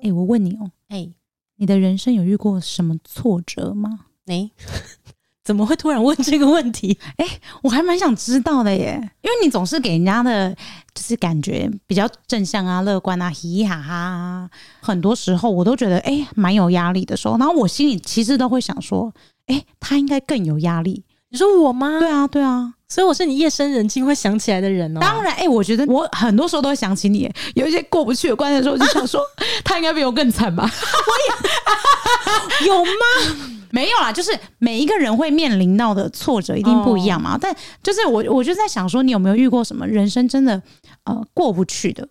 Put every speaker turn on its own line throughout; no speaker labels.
哎、欸，我问你哦，哎、欸，你的人生有遇过什么挫折吗？
哎、欸，怎么会突然问这个问题？
哎、欸，我还蛮想知道的耶，因为你总是给人家的，就是感觉比较正向啊、乐观啊、嘻嘻哈哈啊。很多时候我都觉得，哎、欸，蛮有压力的时候，然后我心里其实都会想说，哎、欸，他应该更有压力。
你说我吗？
对啊，对啊，
所以我是你夜深人静会想起来的人哦。
当然，哎、欸，我觉得我很多时候都会想起你，有一些过不去的关系的时候，我就想说，他应该比我更惨吧？
我也 有吗？
没有啦，就是每一个人会面临到的挫折一定不一样嘛。哦、但就是我，我就在想说，你有没有遇过什么人生真的呃过不去的？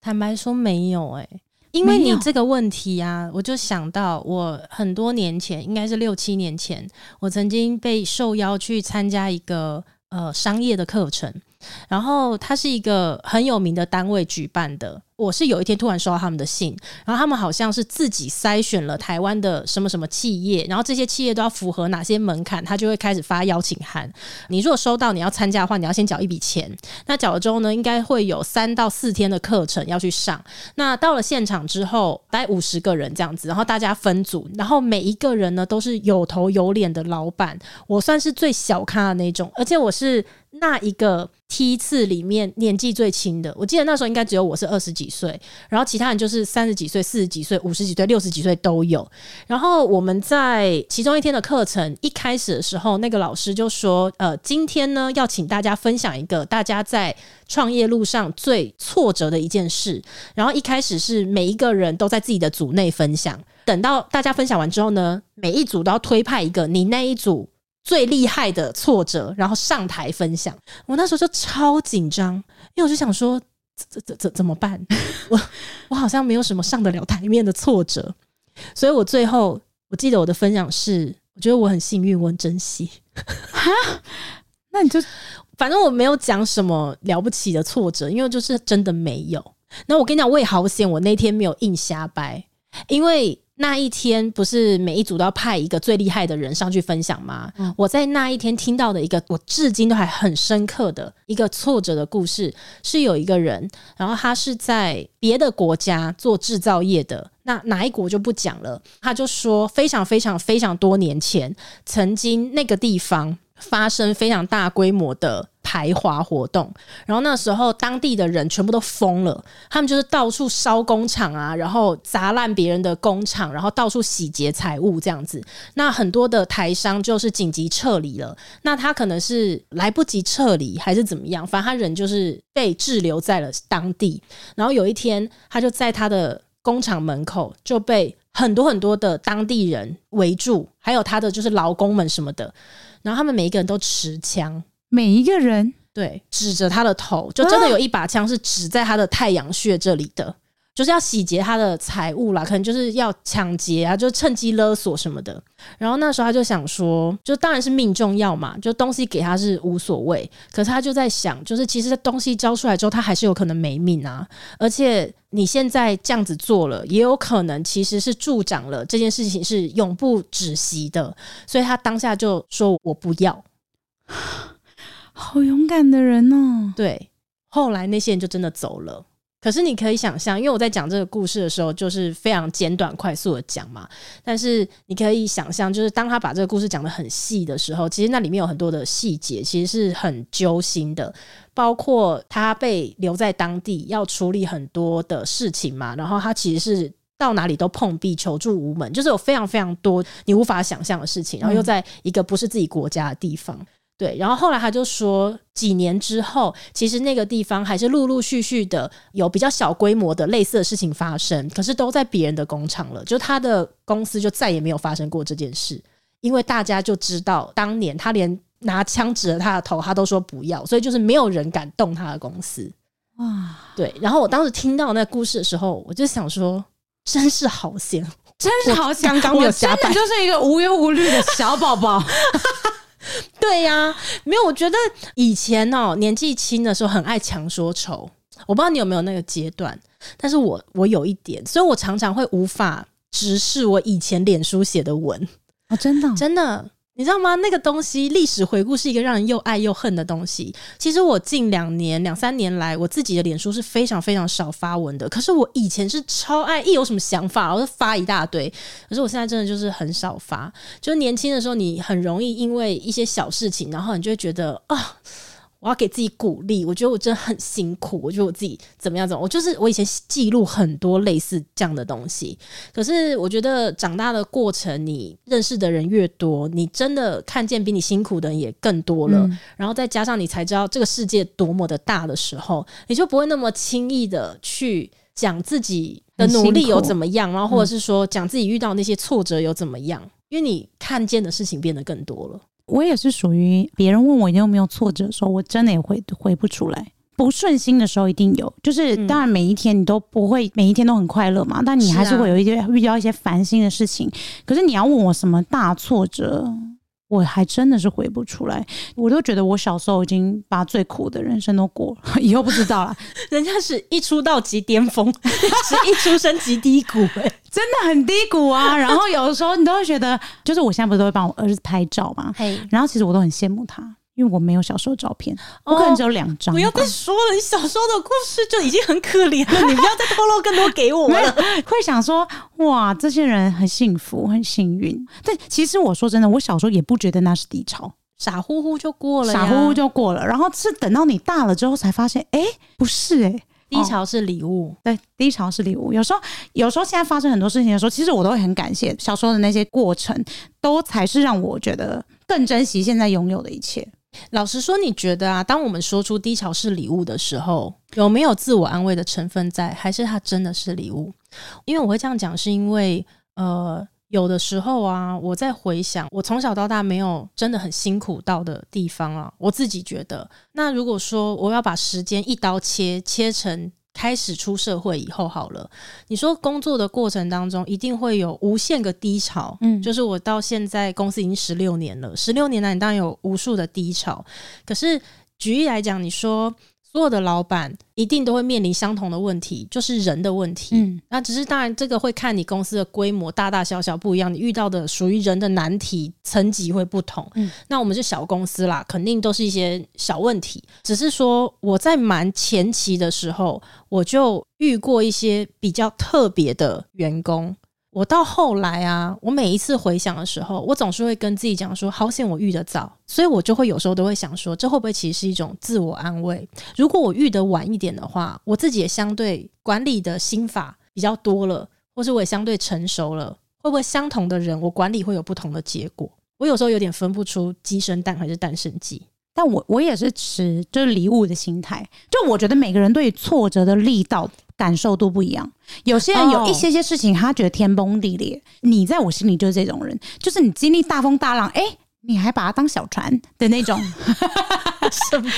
坦白说，没有哎、欸。因为你这个问题啊，我就想到我很多年前，应该是六七年前，我曾经被受邀去参加一个呃商业的课程，然后它是一个很有名的单位举办的。我是有一天突然收到他们的信，然后他们好像是自己筛选了台湾的什么什么企业，然后这些企业都要符合哪些门槛，他就会开始发邀请函。你如果收到你要参加的话，你要先缴一笔钱。那缴了之后呢，应该会有三到四天的课程要去上。那到了现场之后，大概五十个人这样子，然后大家分组，然后每一个人呢都是有头有脸的老板。我算是最小咖的那种，而且我是那一个梯次里面年纪最轻的。我记得那时候应该只有我是二十几几岁，然后其他人就是三十几岁、四十几岁、五十几岁、六十几岁都有。然后我们在其中一天的课程一开始的时候，那个老师就说：“呃，今天呢要请大家分享一个大家在创业路上最挫折的一件事。”然后一开始是每一个人都在自己的组内分享，等到大家分享完之后呢，每一组都要推派一个你那一组最厉害的挫折，然后上台分享。我那时候就超紧张，因为我就想说。怎怎怎怎么办？我我好像没有什么上得了台面的挫折，所以我最后我记得我的分享是，我觉得我很幸运，我很珍惜。
哈，那你就
反正我没有讲什么了不起的挫折，因为就是真的没有。那我跟你讲，我也好险，我那天没有硬瞎掰，因为。那一天不是每一组都要派一个最厉害的人上去分享吗？嗯，我在那一天听到的一个我至今都还很深刻的一个挫折的故事，是有一个人，然后他是在别的国家做制造业的，那哪一国就不讲了。他就说，非常非常非常多年前，曾经那个地方发生非常大规模的排华活动，然后那时候当地的人全部都疯了，他们就是到处烧工厂啊，然后砸烂别人的工厂，然后到处洗劫财物这样子。那很多的台商就是紧急撤离了，那他可能是来不及撤离还是怎么样，反正他人就是被滞留在了当地。然后有一天，他就在他的工厂门口就被很多很多的当地人围住，还有他的就是劳工们什么的，然后他们每一个人都持枪。
每一个人
对，指着他的头，就真的有一把枪是指在他的太阳穴这里的，就是要洗劫他的财物啦，可能就是要抢劫啊，就趁机勒索什么的。然后那时候他就想说，就当然是命重要嘛，就东西给他是无所谓，可是他就在想，就是其实东西交出来之后，他还是有可能没命啊。而且你现在这样子做了，也有可能其实是助长了这件事情是永不止息的。所以他当下就说：“我不要。”
好勇敢的人哦！
对，后来那些人就真的走了。可是你可以想象，因为我在讲这个故事的时候，就是非常简短快速的讲嘛。但是你可以想象，就是当他把这个故事讲得很细的时候，其实那里面有很多的细节，其实是很揪心的。包括他被留在当地，要处理很多的事情嘛。然后他其实是到哪里都碰壁，求助无门，就是有非常非常多你无法想象的事情。然后又在一个不是自己国家的地方。对，然后后来他就说，几年之后，其实那个地方还是陆陆续续的有比较小规模的类似的事情发生，可是都在别人的工厂了，就他的公司就再也没有发生过这件事，因为大家就知道当年他连拿枪指着他的头，他都说不要，所以就是没有人敢动他的公司。哇，对。然后我当时听到那故事的时候，我就想说，真是好险，
真是好险，
刚刚没有加班，
真的就是一个无忧无虑的小宝宝。
对呀、啊，没有。我觉得以前哦，年纪轻的时候很爱强说愁。我不知道你有没有那个阶段，但是我我有一点，所以我常常会无法直视我以前脸书写的文。
哦，真的，
真的。你知道吗？那个东西历史回顾是一个让人又爱又恨的东西。其实我近两年、两三年来，我自己的脸书是非常非常少发文的。可是我以前是超爱，一有什么想法我就发一大堆。可是我现在真的就是很少发。就年轻的时候，你很容易因为一些小事情，然后你就会觉得啊。我要给自己鼓励，我觉得我真的很辛苦。我觉得我自己怎么样？怎么？我就是我以前记录很多类似这样的东西。可是我觉得长大的过程，你认识的人越多，你真的看见比你辛苦的人也更多了。嗯、然后再加上你才知道这个世界多么的大的时候，你就不会那么轻易的去讲自己的努力有怎么样，然后或者是说讲自己遇到那些挫折有怎么样，因为你看见的事情变得更多了。
我也是属于别人问我你有没有挫折的时候，我真的也回回不出来。不顺心的时候一定有，就是当然每一天你都不会每一天都很快乐嘛，但你还是会有一些遇到一些烦心的事情。可是你要问我什么大挫折？我还真的是回不出来，我都觉得我小时候已经把最苦的人生都过了，以后不知道了。
人家是一出道即巅峰，是一出生即低谷，欸，哎，
真的很低谷啊。然后有的时候你都会觉得，就是我现在不是都会帮我儿子拍照嘛，然后其实我都很羡慕他。因为我没有小时候照片，我可能只有两张。
不要再说了，你小时候的故事就已经很可怜了，你不要再透露更多给我了。
会想说，哇，这些人很幸福，很幸运。但其实我说真的，我小时候也不觉得那是低潮，
傻乎乎就过了，
傻乎乎就过了。然后是等到你大了之后才发现，哎，不是哎，
低潮是礼物。
对，低潮是礼物。有时候，有时候现在发生很多事情的时候，其实我都会很感谢小时候的那些过程，都才是让我觉得更珍惜现在拥有的一切。
老实说，你觉得啊，当我们说出低潮是礼物的时候，有没有自我安慰的成分在，还是它真的是礼物？因为我会这样讲，是因为呃，有的时候啊，我在回想我从小到大没有真的很辛苦到的地方啊，我自己觉得，那如果说我要把时间一刀切，切成。开始出社会以后好了，你说工作的过程当中一定会有无限个低潮，嗯，就是我到现在公司已经十六年了，十六年来你当然有无数的低潮，可是举例来讲，你说。所有的老板一定都会面临相同的问题，就是人的问题。嗯，那只是当然，这个会看你公司的规模大大小小不一样，你遇到的属于人的难题层级会不同。嗯，那我们是小公司啦，肯定都是一些小问题。只是说我在蛮前期的时候，我就遇过一些比较特别的员工。我到后来啊，我每一次回想的时候，我总是会跟自己讲说：“好险我遇得早。”所以我就会有时候都会想说，这会不会其实是一种自我安慰？如果我遇得晚一点的话，我自己也相对管理的心法比较多了，或是我也相对成熟了，会不会相同的人我管理会有不同的结果？我有时候有点分不出鸡生蛋还是蛋生鸡。
但我我也是持就是礼物的心态，就我觉得每个人对挫折的力道。感受都不一样，有些人有一些些事情，他觉得天崩地裂。Oh. 你在我心里就是这种人，就是你经历大风大浪，哎、欸，你还把它当小船的那种。什么？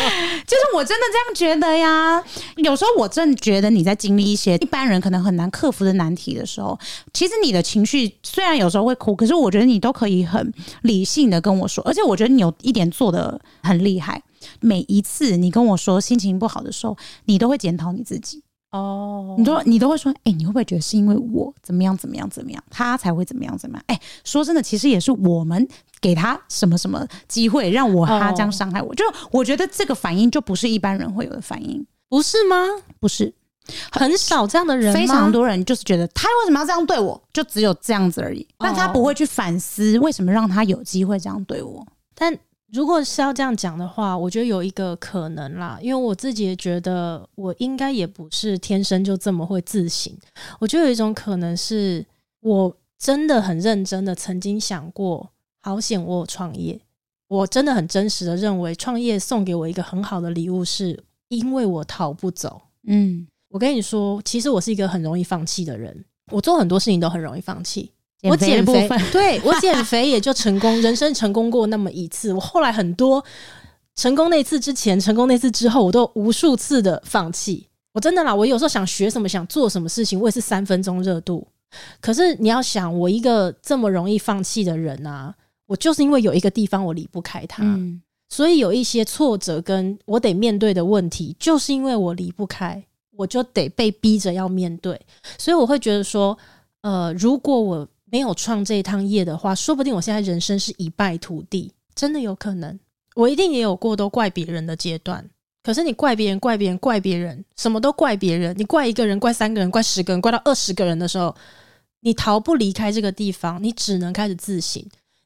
就是我真的这样觉得呀。有时候我真的觉得你在经历一些一般人可能很难克服的难题的时候，其实你的情绪虽然有时候会哭，可是我觉得你都可以很理性的跟我说，而且我觉得你有一点做的很厉害。每一次你跟我说心情不好的时候，你都会检讨你自己。哦，oh. 你都你都会说，哎、欸，你会不会觉得是因为我怎么样怎么样怎么样，他才会怎么样怎么样？哎、欸，说真的，其实也是我们给他什么什么机会，让我他这样伤害我。Oh. 就我觉得这个反应就不是一般人会有的反应，
不是吗？
不是，
很少这样的人，
非常多人就是觉得他为什么要这样对我，就只有这样子而已。Oh. 但他不会去反思为什么让他有机会这样对我，
但。如果是要这样讲的话，我觉得有一个可能啦，因为我自己也觉得我应该也不是天生就这么会自省。我觉得有一种可能是我真的很认真的曾经想过，好险我有创业。我真的很真实的认为，创业送给我一个很好的礼物，是因为我逃不走。嗯，我跟你说，其实我是一个很容易放弃的人，我做很多事情都很容易放弃。我减肥，对，我减肥也就成功，人生成功过那么一次。我后来很多成功那次之前，成功那次之后，我都无数次的放弃。我真的啦，我有时候想学什么，想做什么事情，我也是三分钟热度。可是你要想，我一个这么容易放弃的人啊，我就是因为有一个地方我离不开它，嗯，所以有一些挫折跟我得面对的问题，就是因为我离不开，我就得被逼着要面对。所以我会觉得说，呃，如果我没有创这一趟业的话，说不定我现在人生是一败涂地，真的有可能。我一定也有过都怪别人的阶段。可是你怪别人，怪别人，怪别人，什么都怪别人。你怪一个人，怪三个人，怪十个人，怪到二十个人的时候，你逃不离开这个地方，你只能开始自省。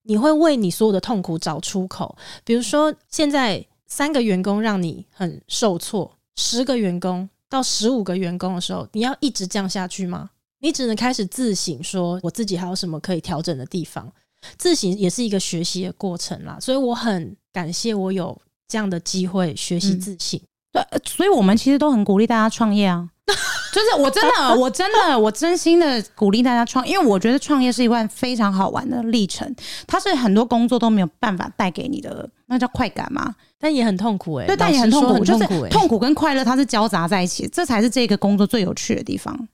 你会为你所有的痛苦找出口。比如说，现在三个员工让你很受挫，十个员工到十五个员工的时候，你要一直降下去吗？你只能开始自省，说我自己还有什么可以调整的地方。自省也是一个学习的过程啦，所以我很感谢我有这样的机会学习自省。
对，所以我们其实都很鼓励大家创业啊。就是我真的，我真的，我真心的鼓励大家创，因为我觉得创业是一段非常好玩的历程。它是很多工作都没有办法带给你的，那叫快感嘛，
但也很痛苦哎、欸。
对，但也很痛苦，痛苦、欸，就是痛苦跟快乐它是交杂在一起，这才是这个工作最有趣的地方。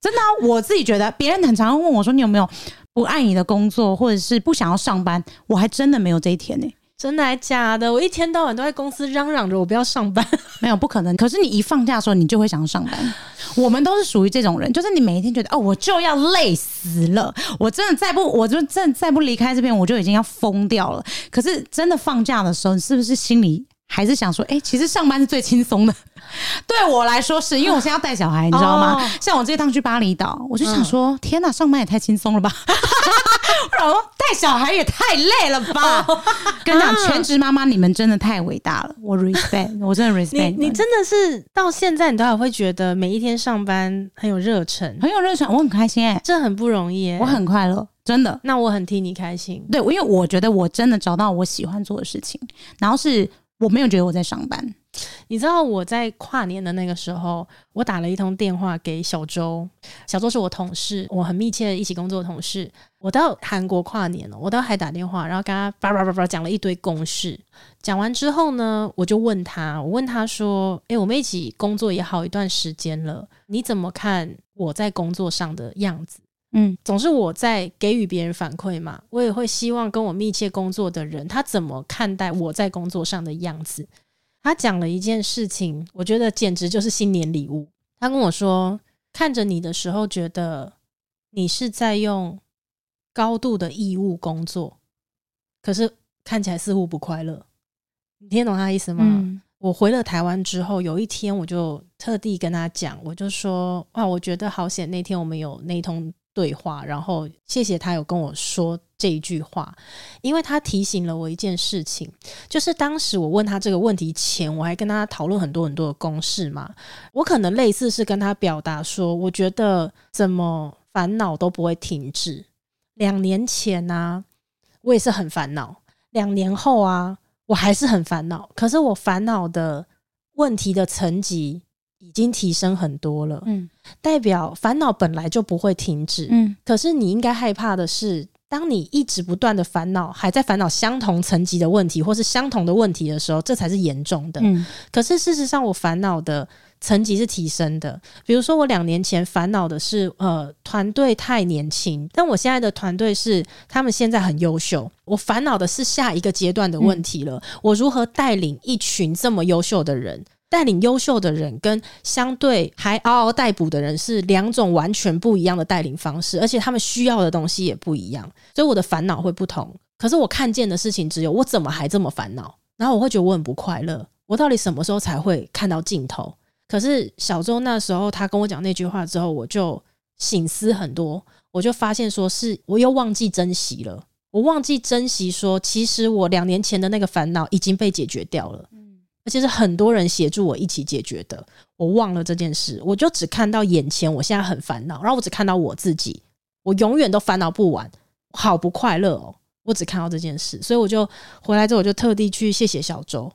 真的、啊，我自己觉得，别人很常问我说：“你有没有不爱你的工作，或者是不想要上班？”我还真的没有这一天呢、欸。
真的还假的？我一天到晚都在公司嚷嚷着我不要上班，
没有不可能。可是你一放假的时候，你就会想要上班。我们都是属于这种人，就是你每一天觉得哦，我就要累死了，我真的再不，我就真的再不离开这边，我就已经要疯掉了。可是真的放假的时候，你是不是心里还是想说，哎、欸，其实上班是最轻松的？对我来说是，因为我现在要带小孩，你知道吗？哦、像我这趟去巴厘岛，我就想说，嗯、天哪，上班也太轻松了吧！然后带小孩也太累了吧！哦、跟你讲，啊、全职妈妈，你们真的太伟大了，我 respect，我真的 respect
你。你真的是到现在，你都还会觉得每一天上班很有热忱，
很有热忱，我很开心哎、欸，
这很不容易、欸，
我很快乐，真的。
那我很替你开心，
对，因为我觉得我真的找到我喜欢做的事情，然后是我没有觉得我在上班。
你知道我在跨年的那个时候，我打了一通电话给小周。小周是我同事，我很密切的一起工作的同事。我到韩国跨年了，我都还打电话，然后跟他叭叭叭叭讲了一堆公事。讲完之后呢，我就问他，我问他说：“诶，我们一起工作也好一段时间了，你怎么看我在工作上的样子？”嗯，总是我在给予别人反馈嘛，我也会希望跟我密切工作的人，他怎么看待我在工作上的样子。他讲了一件事情，我觉得简直就是新年礼物。他跟我说，看着你的时候，觉得你是在用高度的义务工作，可是看起来似乎不快乐。你听懂他的意思吗？嗯。我回了台湾之后，有一天我就特地跟他讲，我就说：哇，我觉得好险，那天我们有那通。对话，然后谢谢他有跟我说这一句话，因为他提醒了我一件事情，就是当时我问他这个问题前，我还跟他讨论很多很多的公式嘛，我可能类似是跟他表达说，我觉得怎么烦恼都不会停止。两年前啊，我也是很烦恼；两年后啊，我还是很烦恼。可是我烦恼的问题的层级。已经提升很多了，嗯，代表烦恼本来就不会停止，嗯，可是你应该害怕的是，当你一直不断的烦恼，还在烦恼相同层级的问题，或是相同的问题的时候，这才是严重的，嗯。可是事实上，我烦恼的层级是提升的。比如说，我两年前烦恼的是，呃，团队太年轻，但我现在的团队是他们现在很优秀，我烦恼的是下一个阶段的问题了，嗯，我如何带领一群这么优秀的人？带领优秀的人跟相对还嗷嗷待哺的人是两种完全不一样的带领方式，而且他们需要的东西也不一样，所以我的烦恼会不同。可是我看见的事情只有我怎么还这么烦恼？然后我会觉得我很不快乐。我到底什么时候才会看到尽头？可是小周那时候他跟我讲那句话之后，我就醒思很多，我就发现说是我又忘记珍惜了，我忘记珍惜说，其实我两年前的那个烦恼已经被解决掉了。而且是很多人协助我一起解决的，我忘了这件事，我就只看到眼前，我现在很烦恼，然后我只看到我自己，我永远都烦恼不完，好不快乐哦，我只看到这件事，所以我就回来之后，我就特地去谢谢小周。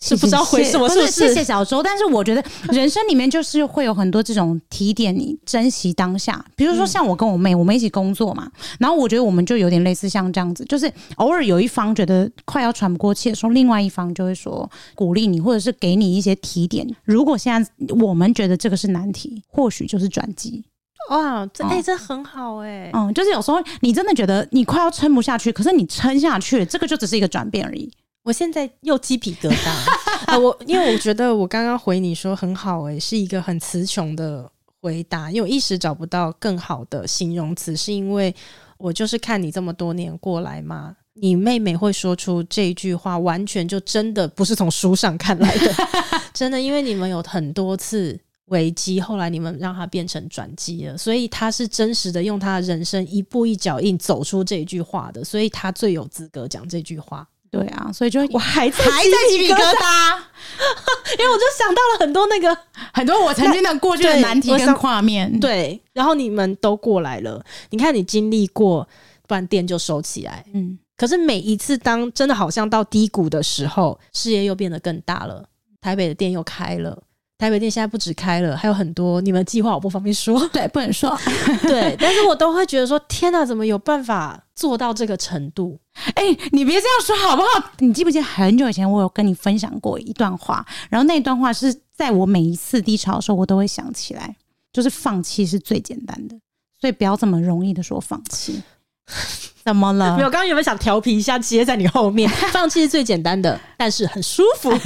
是不知道回什么，是不是？谢谢小周，但是我觉得人生里面就是会有很多这种提点你珍惜当下。比如说像我跟我妹，我们一起工作嘛，然后我觉得我们就有点类似像这样子，就是偶尔有一方觉得快要喘不过气的时候，另外一方就会说鼓励你，或者是给你一些提点。如果现在我们觉得这个是难题，或许就是转机。哇，这哎、欸，这很好哎、欸。嗯，就是有时候你真的觉得你快要撑不下去，可是你撑下去了，这个就只是一个转变而已。我现在又鸡皮疙瘩、呃，我因为我觉得我刚刚回你说很好、欸，诶，是一个很词穷的回答，因为我一时找不到更好的形容词，是因为我就是看你这么多年过来嘛，你妹妹会说出这句话，完全就真的不是从书上看来的，真的，因为你们有很多次危机，后来你们让它变成转机了，所以他是真实的用他的人生一步一脚印走出这句话的，所以他最有资格讲这句话。
对啊，所以就
我还在
还在鸡皮疙瘩，
因为我就想到了很多那个
很多我曾经的过去的难题跟画面。
对，对，然后你们都过来了，你看你经历过，不然店就收起来。嗯，可是每一次当真的好像到低谷的时候，事业又变得更大了，台北的店又开了。台北店现在不止开了，还有很多你们计划我不方便说，
对，不能说，
对，但是我都会觉得说，天哪，怎么有办法做到这个程度？
哎、欸，你别这样说好不好？你记不记得很久以前我有跟你分享过一段话，然后那段话是在我每一次低潮的时候，我都会想起来，就是放弃是最简单的，所以不要这么容易的说放弃。怎么了？
没有，刚刚有没有想调皮一下，接在你后面？放弃是最简单的，但是很舒服。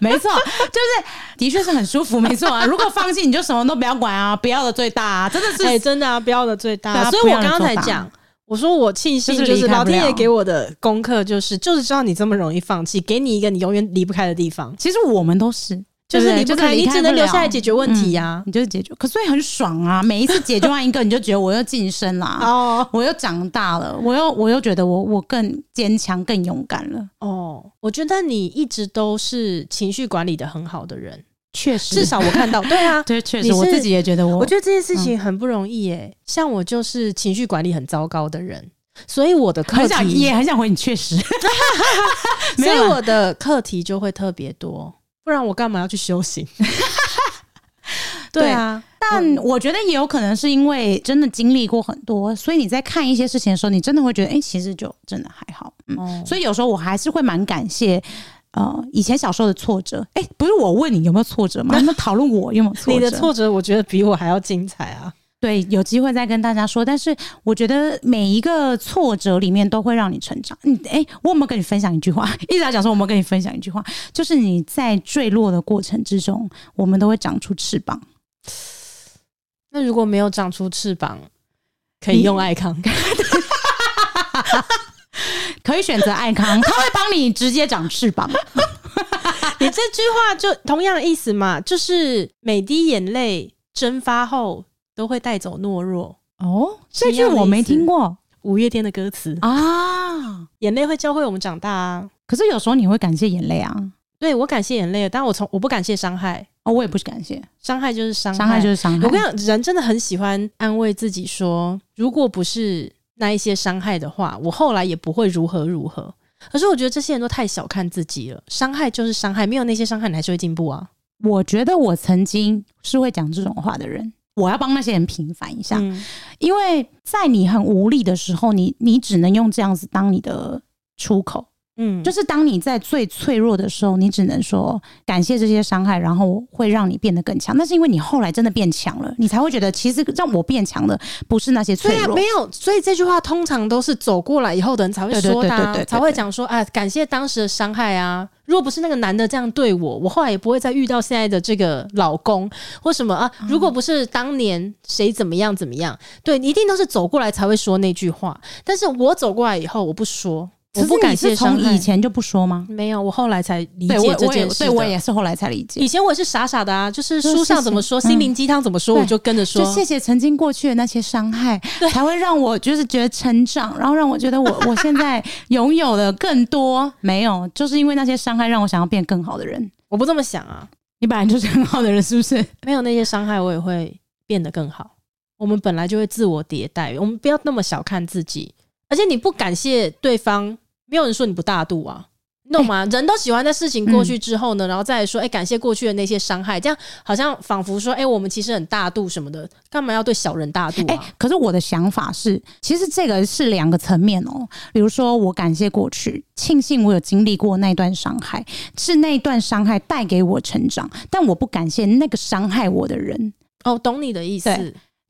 没错，就是的确是很舒服，没错啊。如果放弃，你就什么都不要管啊，不要的最大啊，真的是，
欸、真的啊，不要的最大。啊、所以我刚刚才讲，我说我庆幸，就是老天爷给我的功课，就是就是知道你这么容易放弃，给你一个你永远离不开的地方。
其实我们都是。
就是你不可以，你只能留下来解决问题呀、啊嗯，
你就是解决，可所以很爽啊！每一次解决完一个，你就觉得我又晋升啦，哦，我又长大了，我又我又觉得我我更坚强、更勇敢了。
哦，我觉得你一直都是情绪管理的很好的人，
确实，
至少我看到，对啊，
对，确实，我自己也觉得我，
我觉得这件事情很不容易诶。像我就是情绪管理很糟糕的人，所以我的课题
也很想回你，确实，
所以我的课题就会特别多。不然我干嘛要去修行？对啊，
但我觉得也有可能是因为真的经历过很多，所以你在看一些事情的时候，你真的会觉得，哎、欸，其实就真的还好。嗯，哦、所以有时候我还是会蛮感谢，呃，以前小时候的挫折。哎、欸，不是我问你有没有挫折吗？你们讨论我有没有挫折？
你的挫折，我觉得比我还要精彩啊。
对，有机会再跟大家说。但是我觉得每一个挫折里面都会让你成长。嗯，哎，我有没有跟你分享一句话？一直在讲说，我们跟你分享一句话，就是你在坠落的过程之中，我们都会长出翅膀。
那如果没有长出翅膀，可以用爱康，
可以选择爱康，他会帮你直接长翅膀。
你这句话就同样的意思嘛，就是每滴眼泪蒸发后。都会带走懦弱
哦，这句我没听过。
五月天的歌词啊，眼泪会教会我们长大啊。
可是有时候你会感谢眼泪啊？
对，我感谢眼泪，但我从我不感谢伤害
哦，我也不是感谢
伤害，就是伤害，
伤害就是伤害。
我跟你讲，人真的很喜欢安慰自己说，如果不是那一些伤害的话，我后来也不会如何如何。可是我觉得这些人都太小看自己了，伤害就是伤害，没有那些伤害，你还是会进步啊。
我觉得我曾经是会讲这种话的人。我要帮那些人平反一下，嗯、因为在你很无力的时候，你你只能用这样子当你的出口。嗯，就是当你在最脆弱的时候，你只能说感谢这些伤害，然后会让你变得更强。那是因为你后来真的变强了，你才会觉得其实让我变强的不是那些脆弱。
对啊，没有。所以这句话通常都是走过来以后的人才会说的，啊，才会讲说啊，感谢当时的伤害啊。如果不是那个男的这样对我，我后来也不会再遇到现在的这个老公或什么啊。如果不是当年谁怎么样怎么样，对，一定都是走过来才会说那句话。但是我走过来以后，我不说。我不感谢，从
以前就不说吗？
没有，我后来才理解这件事。
对，我也是后来才理解。
以前我是傻傻的啊，就是书上怎么说，心灵鸡汤怎么说，我就跟着说。
就谢谢曾经过去的那些伤害，才会让我就是觉得成长，然后让我觉得我 我现在拥有了更多。没有，就是因为那些伤害，让我想要变更好的人。
我不这么想啊，
你本来就是很好的人，是不是？
没有那些伤害，我也会变得更好。我们本来就会自我迭代，我们不要那么小看自己。而且你不感谢对方。没有人说你不大度啊，你懂吗？欸、人都喜欢在事情过去之后呢，嗯、然后再说，哎、欸，感谢过去的那些伤害，这样好像仿佛说，哎、欸，我们其实很大度什么的，干嘛要对小人大度啊？
欸、可是我的想法是，其实这个是两个层面哦。比如说，我感谢过去，庆幸我有经历过那段伤害，是那段伤害带给我成长，但我不感谢那个伤害我的人。
哦，懂你的意思。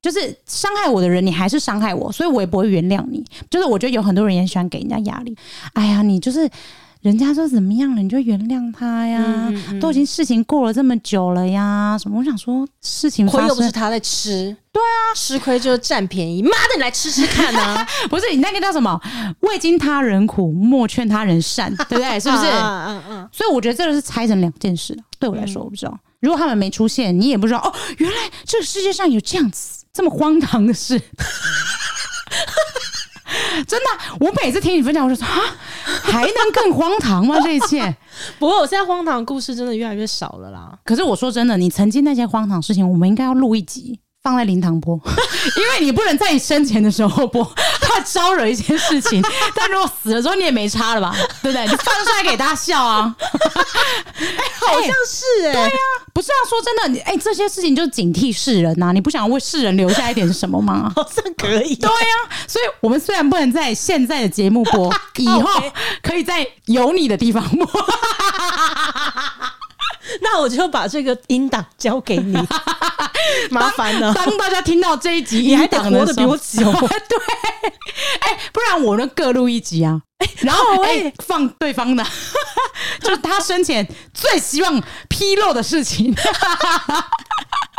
就是伤害我的人，你还是伤害我，所以我也不会原谅你。就是我觉得有很多人也喜欢给人家压力。哎呀，你就是人家说怎么样了，你就原谅他呀。嗯嗯嗯，都已经事情过了这么久了呀，什么？我想说，事情亏
又不是他在吃，
对啊，
吃亏就是占便宜。妈的，你来吃吃看啊！
不是你那个叫什么？未经他人苦，莫劝他人善，对不对？是不是？嗯嗯嗯。所以我觉得这个是拆成两件事。对我来说，我不知道。嗯、如果他们没出现，你也不知道哦。原来这个世界上有这样子这么荒唐的事。真的，我每次听你分享，我就说啊，还能更荒唐吗？这一切？
不过我现在荒唐的故事真的越来越少了啦。
可是我说真的，你曾经那些荒唐事情，我们应该要录一集。放在灵堂播，因为你不能在你生前的时候播，怕招惹一些事情。但如果死了之后，你也没差了吧？对不对？你放出来给大家笑啊！
哎、欸，好像是哎、欸，
对呀、啊，不是啊。说真的，你哎，这些事情就是警惕世人呐、啊。你不想为世人留下一点什么吗？
好像可以。
对呀、啊，所以我们虽然不能在现在的节目播，以后可以在有你的地方播。
那我就把这个音档交给你，麻烦了。
当大家听到这一集，
你还得活得比我久。
对，哎、欸，不然我能各录一集啊。然后哎、欸，放对方的，就是他生前最希望披露的事情。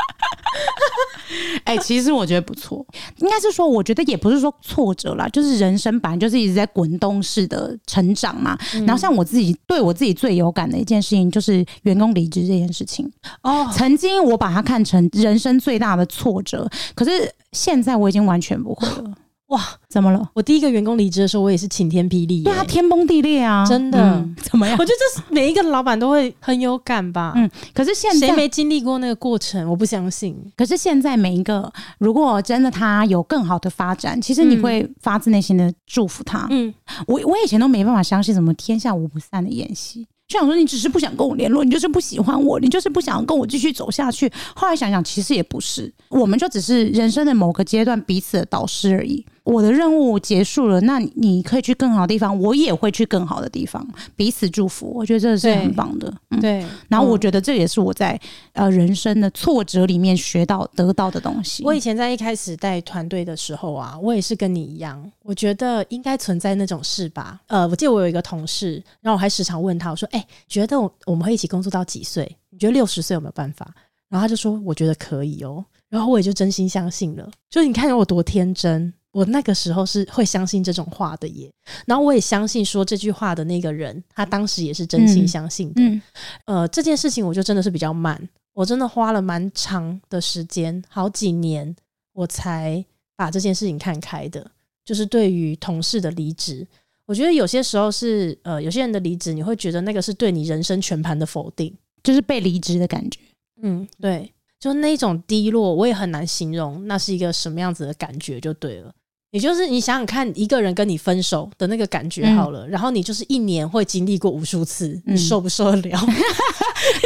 哎、欸，其实我觉得不错，应该是说，我觉得也不是说挫折啦，就是人生本来就是一直在滚动式的成长嘛。嗯、然后像我自己，对我自己最有感的一件事情，就是员工离职这件事情。哦，曾经我把它看成人生最大的挫折，可是现在我已经完全不会了。哇，怎么了？
我第一个员工离职的时候，我也是晴天霹雳，
对啊，天崩地裂啊，
真的。
嗯、怎么样？
我觉得这是每一个老板都会很有感吧。
嗯，可是现在
谁没经历过那个过程？我不相信。
可是现在每一个，如果真的他有更好的发展，其实你会发自内心的祝福他。嗯，我我以前都没办法相信什么天下无不散的宴席。就想说，你只是不想跟我联络，你就是不喜欢我，你就是不想跟我继续走下去。后来想想，其实也不是，我们就只是人生的某个阶段彼此的导师而已。我的任务结束了，那你可以去更好的地方，我也会去更好的地方，彼此祝福。我觉得这是很棒的。
对，
嗯、然后我觉得这也是我在呃人生的挫折里面学到得到的东西。
我以前在一开始带团队的时候啊，我也是跟你一样，我觉得应该存在那种事吧。呃，我记得我有一个同事，然后我还时常问他，我说：“哎、欸，觉得我我们会一起工作到几岁？你觉得六十岁有没有办法？”然后他就说：“我觉得可以哦。”然后我也就真心相信了。就你看我多天真。我那个时候是会相信这种话的耶，然后我也相信说这句话的那个人，他当时也是真心相信的。嗯嗯、呃，这件事情我就真的是比较慢，我真的花了蛮长的时间，好几年，我才把这件事情看开的。就是对于同事的离职，我觉得有些时候是呃，有些人的离职，你会觉得那个是对你人生全盘的否定，
就是被离职的感觉。
嗯，对，就那种低落，我也很难形容那是一个什么样子的感觉，就对了。也就是你想想看，一个人跟你分手的那个感觉好了，嗯、然后你就是一年会经历过无数次，嗯、你受不受得了？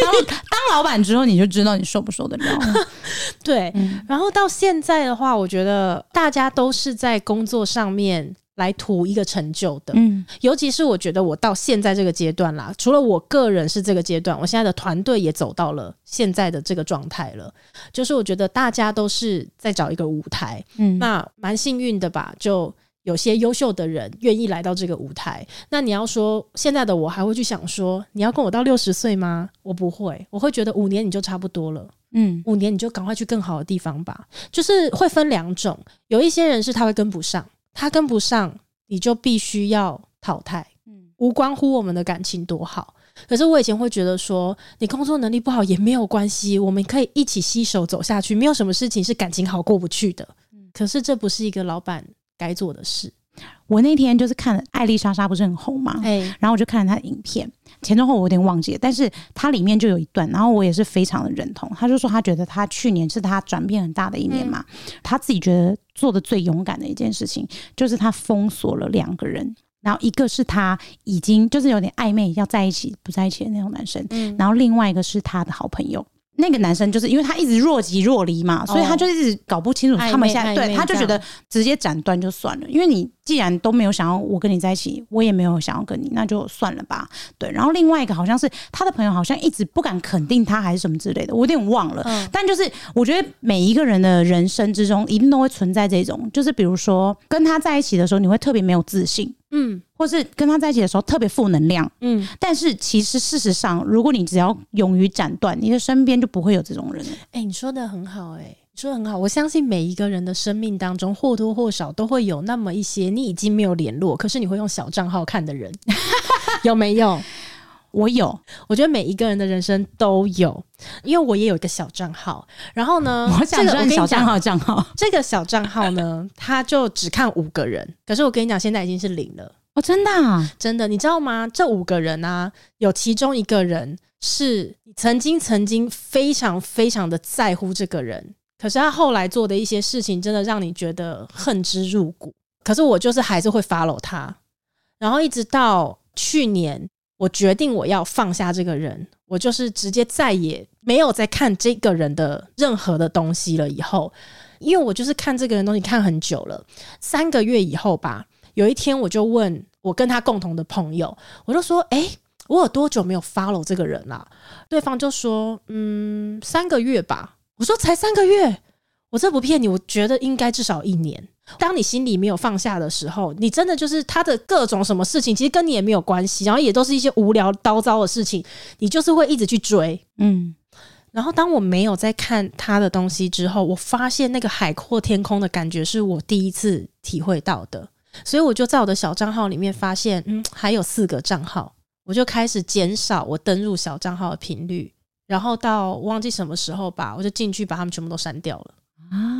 当当老板之后，你就知道你受不受得了。
对，嗯、然后到现在的话，我觉得大家都是在工作上面。来图一个成就的，嗯，尤其是我觉得我到现在这个阶段啦，除了我个人是这个阶段，我现在的团队也走到了现在的这个状态了。就是我觉得大家都是在找一个舞台，嗯，那蛮幸运的吧，就有些优秀的人愿意来到这个舞台。那你要说现在的我还会去想说，你要跟我到六十岁吗？我不会，我会觉得五年你就差不多了，嗯，五年你就赶快去更好的地方吧。就是会分两种，有一些人是他会跟不上。他跟不上，你就必须要淘汰。嗯，无关乎我们的感情多好。可是我以前会觉得说，你工作能力不好也没有关系，我们可以一起携手走下去。没有什么事情是感情好过不去的。嗯，可是这不是一个老板该做的事。
我那天就是看了艾丽莎莎不是很红嘛，哎，然后我就看了她的影片，前中后我有点忘记了，但是它里面就有一段，然后我也是非常的认同。他就说他觉得他去年是他转变很大的一年嘛，他自己觉得做的最勇敢的一件事情就是他封锁了两个人，然后一个是他已经就是有点暧昧要在一起不在一起的那种男生，然后另外一个是他的好朋友。那个男生就是因为他一直若即若离嘛，所以他就一直搞不清楚他们现在，对，他就觉得直接斩断就算了，因为你既然都没有想要我跟你在一起，我也没有想要跟你，那就算了吧。对，然后另外一个好像是他的朋友，好像一直不敢肯定他还是什么之类的，我有点忘了。但就是我觉得每一个人的人生之中，一定都会存在这种，就是比如说跟他在一起的时候，你会特别没有自信。嗯，或是跟他在一起的时候特别负能量，嗯，但是其实事实上，如果你只要勇于斩断，你的身边就不会有这种人。
哎、欸，你说的很好、欸，哎，你说的很好。我相信每一个人的生命当中或多或少都会有那么一些你已经没有联络，可是你会用小账号看的人，有没有？
我有，
我觉得每一个人的人生都有，因为我也有一个小账号。然后呢，
我想说小账号账号，
这个小账号呢，他就只看五个人。可是我跟你讲，现在已经是零了。
哦，真的啊，
真的，你知道吗？这五个人啊，有其中一个人是你曾经曾经非常非常的在乎这个人，可是他后来做的一些事情，真的让你觉得恨之入骨。可是我就是还是会 follow 他，然后一直到去年。我决定我要放下这个人，我就是直接再也没有再看这个人的任何的东西了。以后，因为我就是看这个人东西看很久了，三个月以后吧，有一天我就问我跟他共同的朋友，我就说：“哎，我有多久没有 follow 这个人了？”对方就说：“嗯，三个月吧。”我说：“才三个月？我这不骗你，我觉得应该至少一年。”当你心里没有放下的时候，你真的就是他的各种什么事情，其实跟你也没有关系，然后也都是一些无聊叨叨的事情，你就是会一直去追。嗯，然后当我没有在看他的东西之后，我发现那个海阔天空的感觉是我第一次体会到的，所以我就在我的小账号里面发现，嗯，还有四个账号，我就开始减少我登入小账号的频率，然后到忘记什么时候吧，我就进去把他们全部都删掉了。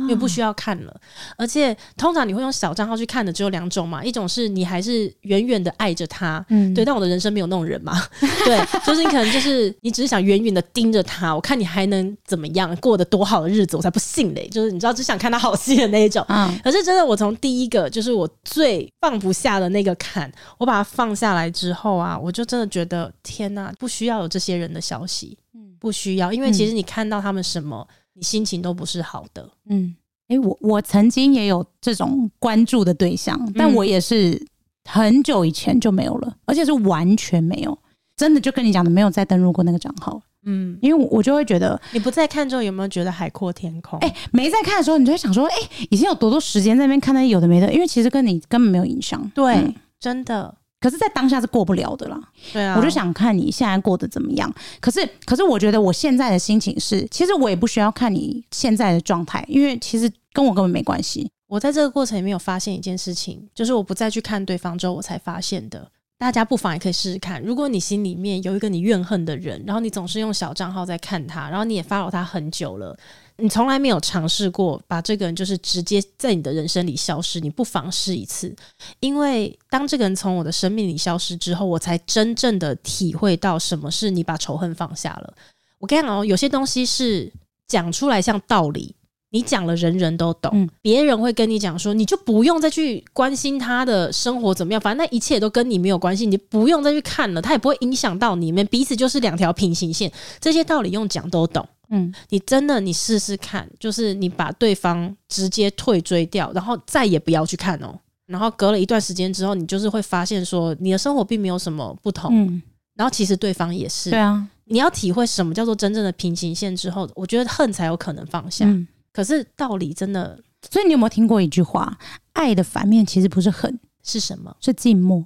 因为不需要看了，而且通常你会用小账号去看的只有两种嘛，一种是你还是远远的爱着他，嗯，对，但我的人生没有那种人嘛，对，就是你可能就是你只是想远远的盯着他，我看你还能怎么样过得多好的日子，我才不信嘞，就是你知道只想看他好戏的那一种，嗯，可是真的我从第一个就是我最放不下的那个坎，我把它放下来之后啊，我就真的觉得天哪，不需要有这些人的消息，嗯，不需要，因为其实你看到他们什么。你心情都不是好的，
嗯，诶，我我曾经也有这种关注的对象，但我也是很久以前就没有了，而且是完全没有，真的就跟你讲的，没有再登录过那个账号，嗯，因为我就会觉得，
你不再看之后，有没有觉得海阔天空？
诶，没在看的时候，你就会想说，诶，以前有多多时间在那边看那些有的没的，因为其实跟你根本没有影响，
对，嗯，真的。
可是，在当下是过不了的啦。
对啊，
我就想看你现在过得怎么样。可是，可是，我觉得我现在的心情是，其实我也不需要看你现在的状态，因为其实跟我根本没关系。
我在这个过程里面有发现一件事情，就是我不再去看对方之后，我才发现的。大家不妨也可以试试看，如果你心里面有一个你怨恨的人，然后你总是用小账号在看他，然后你也 follow 他很久了。你从来没有尝试过把这个人就是直接在你的人生里消失，你不妨试一次，因为当这个人从我的生命里消失之后，我才真正的体会到什么是你把仇恨放下了。我跟你讲哦，有些东西是讲出来像道理，你讲了人人都懂，嗯，别人会跟你讲说，你就不用再去关心他的生活怎么样，反正那一切都跟你没有关系，你不用再去看了，他也不会影响到你们彼此，就是两条平行线，这些道理用讲都懂。嗯，你真的你试试看，就是你把对方直接退追掉，然后再也不要去看哦。然后隔了一段时间之后，你就是会发现说，你的生活并没有什么不同。嗯，然后其实对方也是。
对啊，
你要体会什么叫做真正的平行线之后，我觉得恨才有可能放下。嗯，可是道理真的，
所以你有没有听过一句话？爱的反面其实不是恨，
是什么？
是静默。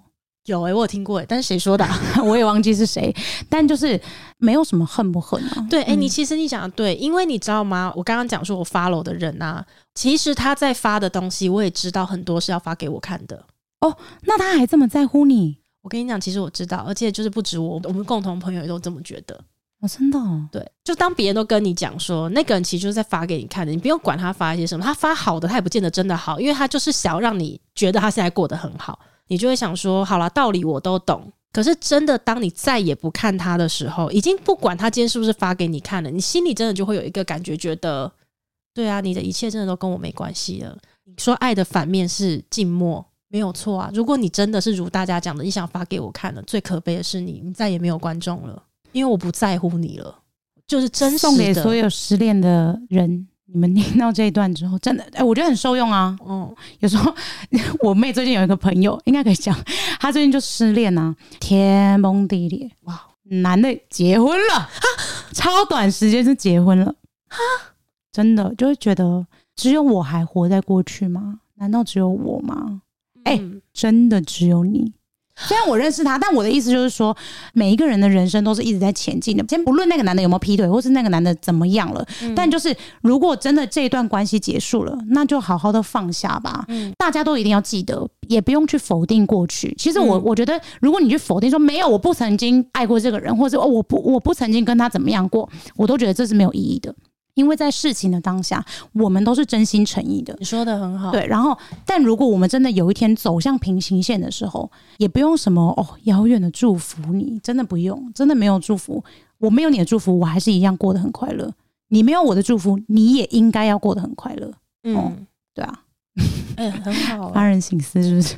有诶、欸，我有听过诶、欸，但是谁说的、啊？
我也忘记是谁。但就是没有什么恨不恨啊。
对，诶、欸，你其实你讲的对，因为你知道吗？我刚刚讲说我 follow 的人啊，其实他在发的东西，我也知道很多是要发给我看的。
哦，那他还这么在乎你？
我跟你讲，其实我知道，而且就是不止我，我们共同朋友也都这么觉得。
哦，真的、哦？
对，就当别人都跟你讲说，那个人其实就是在发给你看的，你不用管他发一些什么，他发好的，他也不见得真的好，因为他就是想要让你觉得他现在过得很好。你就会想说，好啦，道理我都懂，可是真的，当你再也不看他的时候，已经不管他今天是不是发给你看了，你心里真的就会有一个感觉，觉得，对啊，你的一切真的都跟我没关系了。你说爱的反面是静默，没有错啊。如果你真的是如大家讲的，你想发给我看了，最可悲的是你，你再也没有观众了，因为我不在乎你了，就是真实。
送给所有失恋的人。你们听到这一段之后，真的，哎、欸，我觉得很受用啊。嗯，有时候 我妹最近有一个朋友，应该可以讲，她最近就失恋啊，天崩地裂。哇，男的结婚了，哈、超短时间就结婚了，哈，真的就会觉得只有我还活在过去吗？难道只有我吗？哎、真的只有你。虽然我认识他，但我的意思就是说，每一个人的人生都是一直在前进的。先不论那个男的有没有劈腿，或是那个男的怎么样了，嗯、但就是如果真的这一段关系结束了，那就好好的放下吧。嗯，大家都一定要记得，也不用去否定过去。其实我我觉得，如果你去否定说没有，我不曾经爱过这个人，或者我不我不曾经跟他怎么样过，我都觉得这是没有意义的。因为在事情的当下，我们都是真心诚意的。
你说的很好，
对。然后，但如果我们真的有一天走向平行线的时候，也不用什么哦遥远的祝福你，真的不用，真的没有祝福。我没有你的祝福，我还是一样过得很快乐。你没有我的祝福，你也应该要过得很快乐。嗯、哦，对啊，
哎、欸，很好，
发人省思是不是？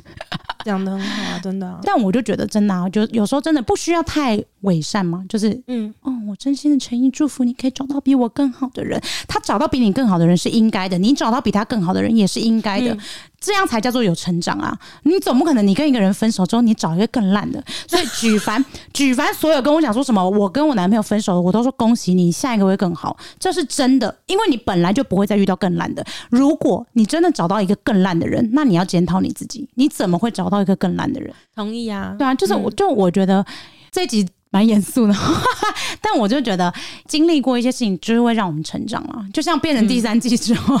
讲的很好啊，真的、啊。
但我就觉得真的啊，就有时候真的不需要太伪善嘛，就是嗯，哦，我真心的诚意祝福你可以找到比我更好的人，他找到比你更好的人是应该的，你找到比他更好的人也是应该的。嗯这样才叫做有成长啊！你总不可能你跟一个人分手之后，你找一个更烂的。所以举凡 举凡所有跟我讲说什么，我跟我男朋友分手了，我都说恭喜你，下一个会更好，这是真的，因为你本来就不会再遇到更烂的。如果你真的找到一个更烂的人，那你要检讨你自己，你怎么会找到一个更烂的人？
同意啊，
对啊，就是我就我觉得这集。蛮严肃的，但我就觉得经历过一些事情，就是会让我们成长了。就像变成第三季之后，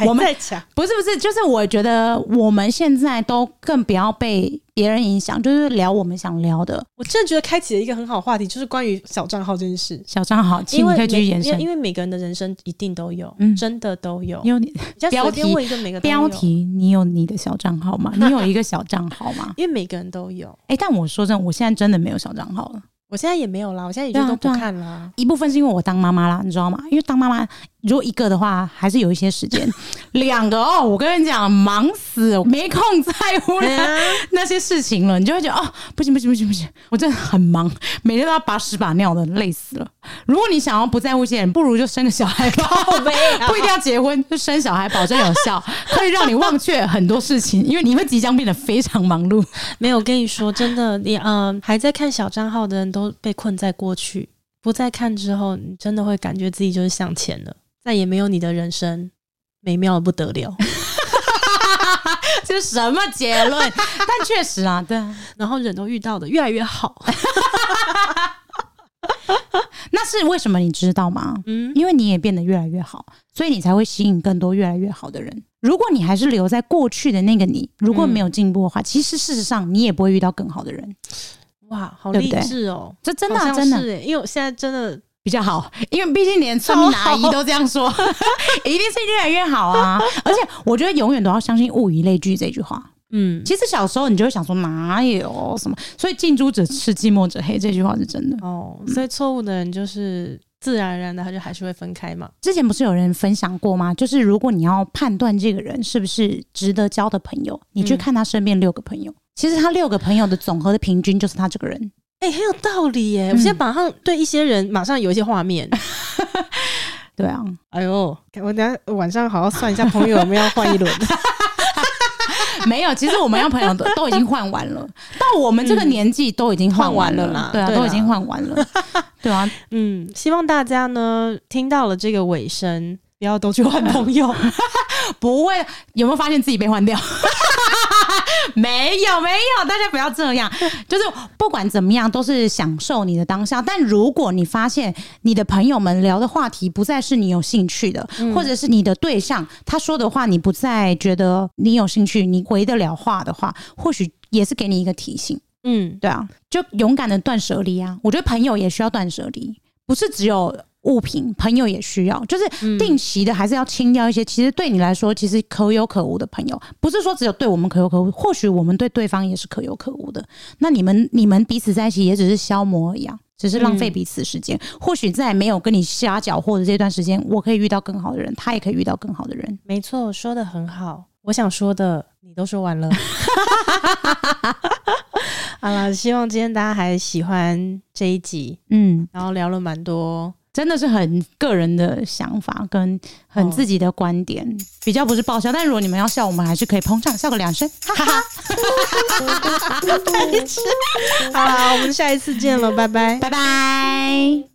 嗯、我们在讲，不是不是，就是我觉得我们现在都更不要被。别人影响就是聊我们想聊的，
我真的觉得开启了一个很好话题，就是关于小账号这件事。
小账号，请你可以继续延伸，
因为每个人的人生一定都有，嗯，真的都有。
你有你标题问一个每个标题，你有你的小账号吗？你有一个小账号吗？
因为每个人都有。
哎、欸，但我说真的，我现在真的没有小账号了。
我现在也没有啦，我现在已经都不看了、啊啊。
一部分是因为我当妈妈啦，你知道吗？因为当妈妈，如果一个的话，还是有一些时间；两个哦，我跟你讲，忙死，没空在乎 那些事情了。你就会觉得哦，不行不行不行不行，我真的很忙，每天都要把屎把尿的，累死了。如果你想要不在乎这些人，不如就生个小孩吧，不一定要结婚，就生小孩，保证有效，可以让你忘却很多事情，因为你会即将变得非常忙碌。
没有，我跟你说，真的，你嗯、呃，还在看小账号的人都。都被困在过去，不再看之后，你真的会感觉自己就是向前了，再也没有你的人生美妙的不得了。
这是什么结论？但确实啊，对啊，
然后人都遇到的越来越好。
那是为什么？你知道吗？嗯，因为你也变得越来越好，所以你才会吸引更多越来越好的人。如果你还是留在过去的那个你，如果没有进步的话，嗯，其实事实上你也不会遇到更好的人。
哇，好励志哦！
这真的、啊、真的，
因为我现在真的
比较好，因为毕竟连村民阿姨都这样说，一定是越来越好啊！而且我觉得永远都要相信物以类聚这句话。嗯，其实小时候你就会想说哪有什么，所以近朱者赤，近墨者黑这句话是真的
哦。所以错误的人就是自然而然的，他就还是会分开嘛。
之前不是有人分享过吗？就是如果你要判断这个人是不是值得交的朋友，你去看他身边六个朋友。嗯其实他六个朋友的总和的平均就是他这个人，
哎、欸，很有道理耶！嗯、我现在马上对一些人马上有一些画面，
对啊，
哎呦，我等下晚上好好算一下朋友有没有要换一轮。
没有，其实我们要朋友都都已经换完了，到我们这个年纪都已经换完了啦，对啊，都已经换完了，对啊，
嗯，希望大家呢听到了这个尾声，不要都去换朋友，
不会，有没有发现自己被换掉？没有没有，大家不要这样。就是不管怎么样，都是享受你的当下。但如果你发现你的朋友们聊的话题不再是你有兴趣的，嗯、或者是你的对象他说的话你不再觉得你有兴趣，你回得了话的话，或许也是给你一个提醒。嗯，对啊，就勇敢的断舍离啊！我觉得朋友也需要断舍离，不是只有。物品，朋友也需要，就是定期的，还是要清掉一些。其实对你来说，其实可有可无的朋友，不是说只有对我们可有可无，或许我们对对方也是可有可无的。那你们你们彼此在一起，也只是消磨一样，只是浪费彼此时间。或许在没有跟你瞎搅和的这段时间，我可以遇到更好的人，他也可以遇到更好的人。
没错，说的很好。我想说的你都说完了。好了，希望今天大家还喜欢这一集。嗯，然后聊了蛮多。
真的是很个人的想法跟很自己的观点，哦、比较不是爆笑。但如果你们要笑，我们还是可以捧场，笑个两声，哈哈。
好，我们下一次见了，拜拜，
拜拜。